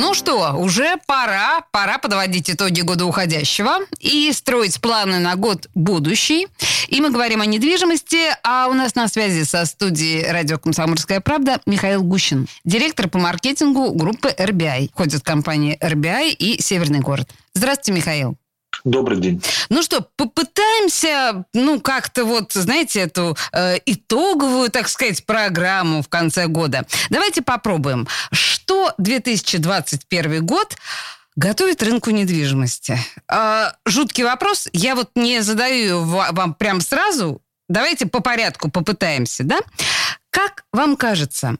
Ну что, уже пора, пора подводить итоги года уходящего и строить планы на год будущий. И мы говорим о недвижимости, а у нас на связи со студией радио «Комсомольская правда» Михаил Гущин, директор по маркетингу группы RBI. Входят компании RBI и «Северный город». Здравствуйте, Михаил. Добрый день. Ну что, попытаемся, ну, как-то вот, знаете, эту э, итоговую, так сказать, программу в конце года. Давайте попробуем. Что 2021 год готовит рынку недвижимости? Э, жуткий вопрос. Я вот не задаю вам прям сразу. Давайте по порядку попытаемся, да? Как вам кажется,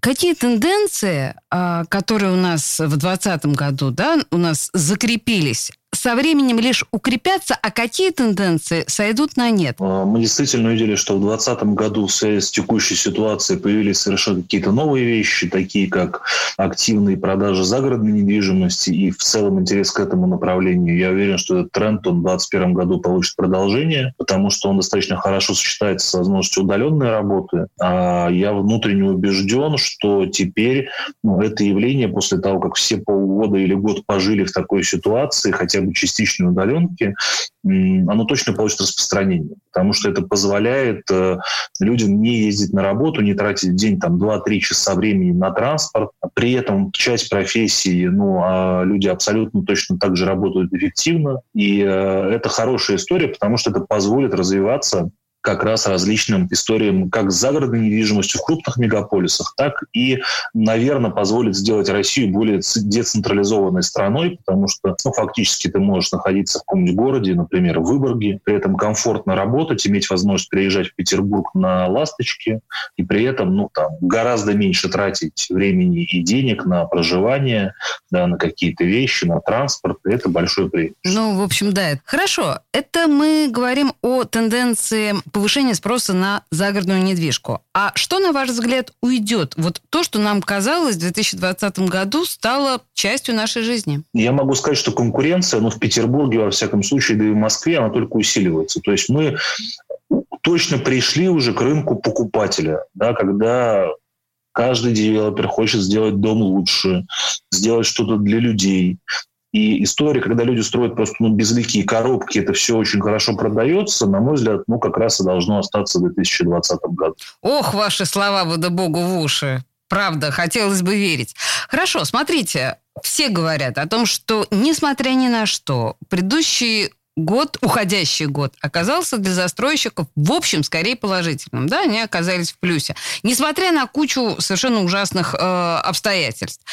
Какие тенденции, а, которые у нас в 2020 году, да, у нас закрепились, со временем лишь укрепятся, а какие тенденции сойдут на нет? А, мы действительно увидели, что в 2020 году в связи с текущей ситуацией появились совершенно какие-то новые вещи, такие как активные продажи загородной недвижимости и в целом интерес к этому направлению. Я уверен, что этот тренд он в 2021 году получит продолжение, потому что он достаточно хорошо сочетается с возможностью удаленной работы. А я внутренне убежден, что теперь ну, это явление после того, как все полгода или год пожили в такой ситуации, хотя бы частичной удаленки, оно точно получит распространение, потому что это позволяет э, людям не ездить на работу, не тратить день там 2-3 часа времени на транспорт. При этом часть профессии, ну, а люди абсолютно точно так же работают эффективно. И э, это хорошая история, потому что это позволит развиваться как раз различным историям как с загородной недвижимостью в крупных мегаполисах, так и, наверное, позволит сделать Россию более децентрализованной страной, потому что ну, фактически ты можешь находиться в каком-нибудь городе, например, в Выборге, при этом комфортно работать, иметь возможность переезжать в Петербург на «Ласточке», и при этом ну, там, гораздо меньше тратить времени и денег на проживание, да, на какие-то вещи, на транспорт. И это большой преимущество. Ну, в общем, да. Хорошо. Это мы говорим о тенденции повышение спроса на загородную недвижку. А что, на ваш взгляд, уйдет? Вот то, что нам казалось в 2020 году, стало частью нашей жизни. Я могу сказать, что конкуренция, ну, в Петербурге, во всяком случае, да и в Москве, она только усиливается. То есть мы точно пришли уже к рынку покупателя, да, когда каждый девелопер хочет сделать дом лучше, сделать что-то для людей, и история, когда люди строят просто ну, безликие коробки, это все очень хорошо продается, на мой взгляд, ну, как раз и должно остаться в 2020 году. Ох, ваши слова, да богу, в уши. Правда, хотелось бы верить. Хорошо, смотрите, все говорят о том, что, несмотря ни на что, предыдущий год, уходящий год, оказался для застройщиков, в общем, скорее положительным. Да, они оказались в плюсе. Несмотря на кучу совершенно ужасных э, обстоятельств.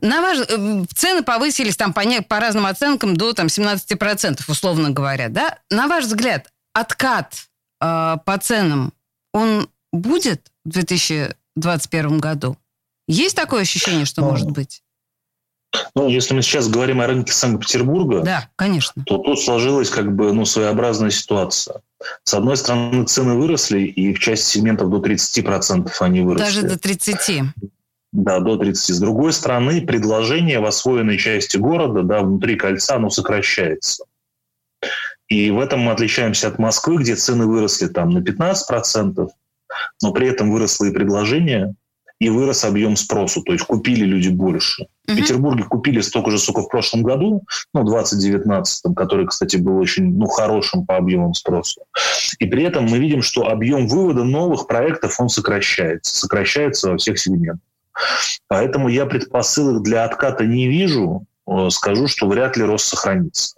На ваш... Э, цены повысились там по, не... по разным оценкам до там, 17%, условно говоря. Да? На ваш взгляд, откат э, по ценам, он будет в 2021 году? Есть такое ощущение, что ну, может быть? Ну, если мы сейчас говорим о рынке Санкт-Петербурга, да, конечно. то тут сложилась как бы ну, своеобразная ситуация. С одной стороны, цены выросли, и в части сегментов до 30% они выросли. Даже до 30%. Да, до 30. С другой стороны, предложение в освоенной части города, да, внутри кольца, оно сокращается. И в этом мы отличаемся от Москвы, где цены выросли там на 15%, но при этом выросло и предложение, и вырос объем спросу, то есть купили люди больше. В Петербурге купили столько же, сколько в прошлом году, ну, 2019, который, кстати, был очень ну, хорошим по объемам спроса. И при этом мы видим, что объем вывода новых проектов, он сокращается. Сокращается во всех сегментах. Поэтому я предпосылок для отката не вижу. Э, скажу, что вряд ли рост сохранится.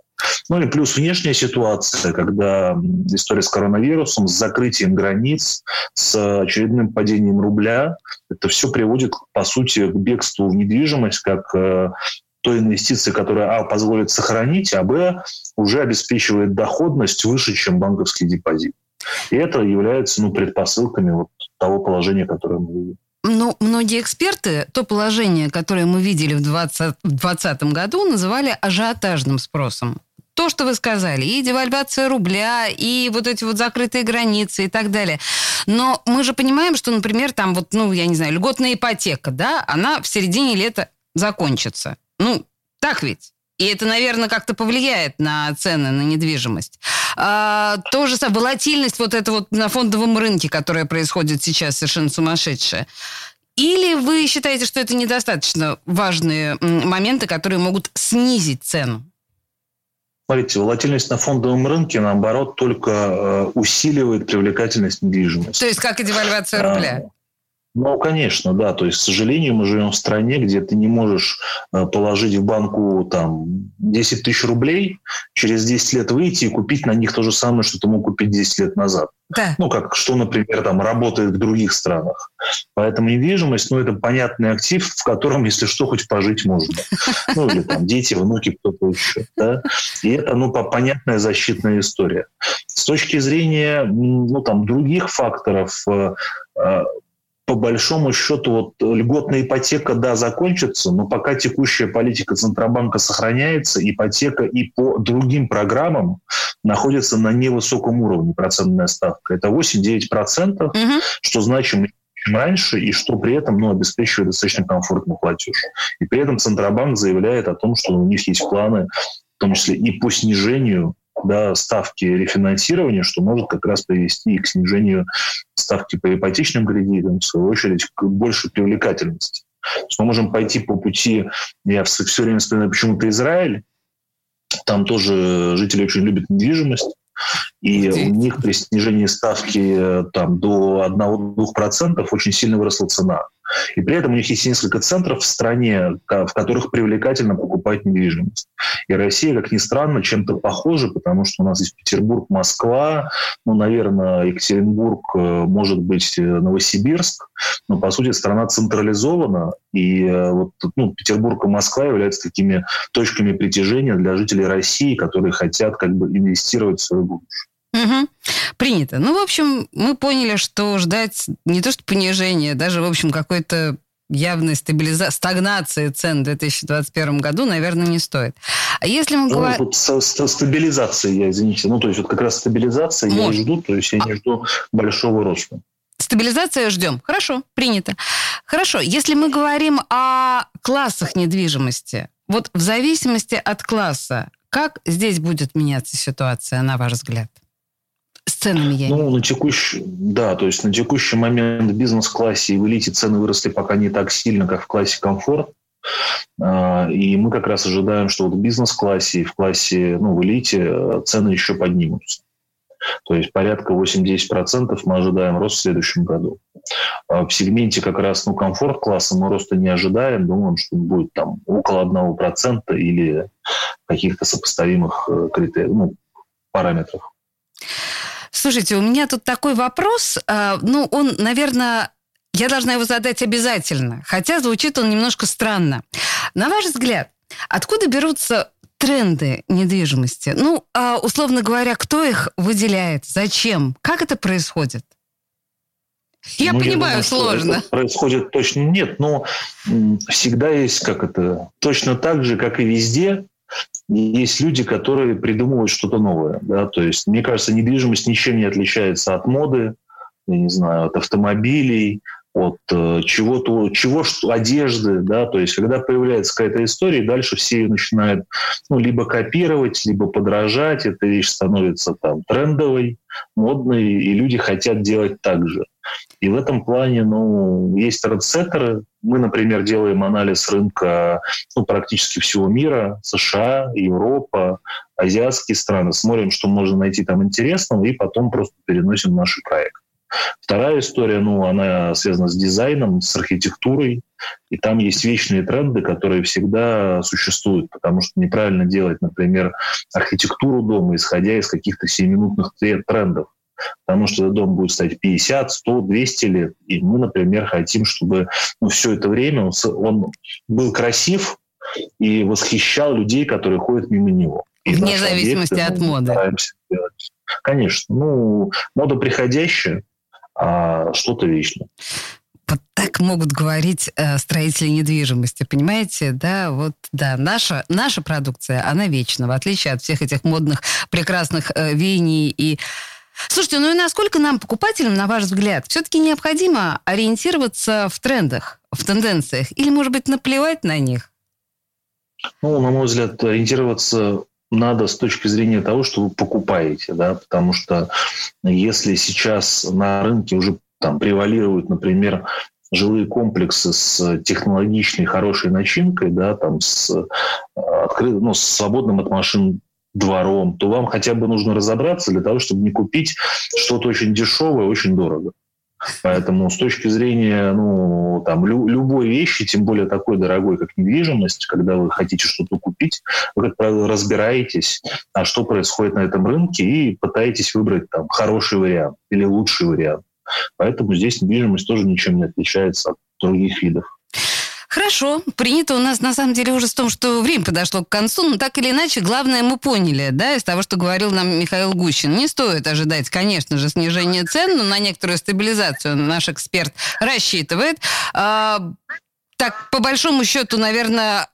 Ну и плюс внешняя ситуация, когда история с коронавирусом, с закрытием границ, с очередным падением рубля, это все приводит, по сути, к бегству в недвижимость, как э, той инвестиции, которая, а, позволит сохранить, а, б, уже обеспечивает доходность выше, чем банковский депозит. И это является ну, предпосылками вот того положения, которое мы видим. Но многие эксперты то положение, которое мы видели в 2020 году, называли ажиотажным спросом. то, что вы сказали, и девальвация рубля, и вот эти вот закрытые границы и так далее. Но мы же понимаем, что, например, там вот, ну, я не знаю, льготная ипотека, да, она в середине лета закончится. Ну, так ведь? И это, наверное, как-то повлияет на цены на недвижимость. А, то же самое, волатильность вот это вот на фондовом рынке, которая происходит сейчас, совершенно сумасшедшая. Или вы считаете, что это недостаточно важные моменты, которые могут снизить цену? Смотрите, волатильность на фондовом рынке, наоборот, только э, усиливает привлекательность недвижимости. То есть как и девальвация рубля? Ну, конечно, да. То есть, к сожалению, мы живем в стране, где ты не можешь э, положить в банку там 10 тысяч рублей, через 10 лет выйти и купить на них то же самое, что ты мог купить 10 лет назад. Да. Ну, как что, например, там работает в других странах. Поэтому недвижимость, ну, это понятный актив, в котором, если что, хоть пожить можно. Ну, или там дети, внуки, кто-то еще. Да? И это, ну, понятная защитная история. С точки зрения, ну, там, других факторов, э, э, по большому счету вот льготная ипотека, да, закончится, но пока текущая политика Центробанка сохраняется, ипотека и по другим программам находится на невысоком уровне процентная ставка. Это 8-9%, угу. что значимо чем раньше, и что при этом ну, обеспечивает достаточно комфортный платеж. И при этом Центробанк заявляет о том, что у них есть планы, в том числе и по снижению да, ставки рефинансирования, что может как раз привести и к снижению ставки по ипотечным кредитам, в свою очередь, к большей привлекательности. То есть мы можем пойти по пути, я все время вспоминаю почему-то Израиль, там тоже жители очень любят недвижимость, и у них при снижении ставки э, там, до 1-2% очень сильно выросла цена. И при этом у них есть несколько центров в стране, в которых привлекательно покупать недвижимость. И Россия, как ни странно, чем-то похожа, потому что у нас есть Петербург, Москва, ну, наверное, Екатеринбург, э, может быть, э, Новосибирск, но, по сути, страна централизована, и э, вот ну, Петербург и Москва являются такими точками притяжения для жителей России, которые хотят как бы инвестировать в свое будущее. Угу. Принято. Ну, в общем, мы поняли, что ждать не то что понижения, даже, в общем, какой-то явной стабилиза... стагнации цен в 2021 году, наверное, не стоит. А если мы ну, говорим... Вот со, со стабилизацией, я, извините, ну, то есть вот как раз стабилизация Может. я жду, то есть я не жду большого роста. Стабилизация ждем. Хорошо, принято. Хорошо, если мы говорим о классах недвижимости, вот в зависимости от класса, как здесь будет меняться ситуация, на ваш взгляд? С ценами я Ну, на текущий, да, то есть на текущий момент в бизнес-классе и в элите цены выросли пока не так сильно, как в классе комфорт. А, и мы как раз ожидаем, что вот в бизнес-классе и в классе, ну, в элите э, цены еще поднимутся. То есть порядка 8-10% мы ожидаем рост в следующем году. А в сегменте как раз ну, комфорт-класса мы роста не ожидаем. Думаем, что будет там около 1% или каких-то сопоставимых э, критериев, ну, параметров. Слушайте, у меня тут такой вопрос. А, ну, он, наверное, я должна его задать обязательно, хотя звучит он немножко странно. На ваш взгляд, откуда берутся тренды недвижимости? Ну, а, условно говоря, кто их выделяет? Зачем? Как это происходит? Я ну, понимаю, я думаю, сложно. происходит точно нет, но всегда есть как это точно так же, как и везде, есть люди, которые придумывают что-то новое. Да? То есть, мне кажется, недвижимость ничем не отличается от моды, я не знаю, от автомобилей, от э, чего-то, чего одежды, да, то есть когда появляется какая-то история, дальше все ее начинают ну, либо копировать, либо подражать, эта вещь становится там трендовой, модной, и люди хотят делать так же. И в этом плане, ну, есть трендсеттеры. Мы, например, делаем анализ рынка ну, практически всего мира, США, Европа, азиатские страны, смотрим, что можно найти там интересного, и потом просто переносим наши проекты. Вторая история, ну, она связана с дизайном, с архитектурой, и там есть вечные тренды, которые всегда существуют, потому что неправильно делать, например, архитектуру дома, исходя из каких-то сиюминутных трендов потому что этот дом будет стоять 50, 100, 200 лет. И мы, например, хотим, чтобы ну, все это время он, он был красив и восхищал людей, которые ходят мимо него. И Вне зависимости объекты, от моды. Конечно. Ну, мода приходящая, а что-то вечное. вот так могут говорить э, строители недвижимости, понимаете, да, вот, да, наша, наша продукция, она вечна, в отличие от всех этих модных, прекрасных э, веяний и Слушайте, ну и насколько нам, покупателям, на ваш взгляд, все-таки необходимо ориентироваться в трендах, в тенденциях, или, может быть, наплевать на них? Ну, на мой взгляд, ориентироваться надо с точки зрения того, что вы покупаете, да, потому что если сейчас на рынке уже там превалируют, например, жилые комплексы с технологичной хорошей начинкой, да, там с, э, открытым, ну, с свободным от машин двором, то вам хотя бы нужно разобраться для того, чтобы не купить что-то очень дешевое, очень дорого. Поэтому с точки зрения ну, там, лю- любой вещи, тем более такой дорогой, как недвижимость, когда вы хотите что-то купить, вы, как правило, разбираетесь, а что происходит на этом рынке, и пытаетесь выбрать там, хороший вариант или лучший вариант. Поэтому здесь недвижимость тоже ничем не отличается от других видов. Хорошо. Принято у нас, на самом деле, уже с том, что время подошло к концу, но так или иначе, главное мы поняли, да, из того, что говорил нам Михаил Гущин. Не стоит ожидать, конечно же, снижения цен, но на некоторую стабилизацию наш эксперт рассчитывает. А, так, по большому счету, наверное,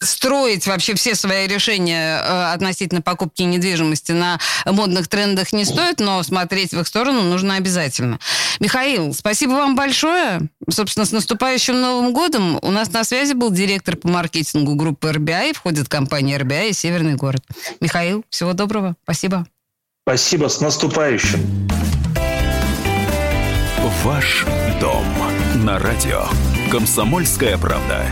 строить вообще все свои решения э, относительно покупки недвижимости на модных трендах не стоит, но смотреть в их сторону нужно обязательно. Михаил, спасибо вам большое. Собственно, с наступающим Новым годом у нас на связи был директор по маркетингу группы RBI, входит компания RBI и Северный город. Михаил, всего доброго. Спасибо. Спасибо, с наступающим. Ваш дом на радио. Комсомольская правда.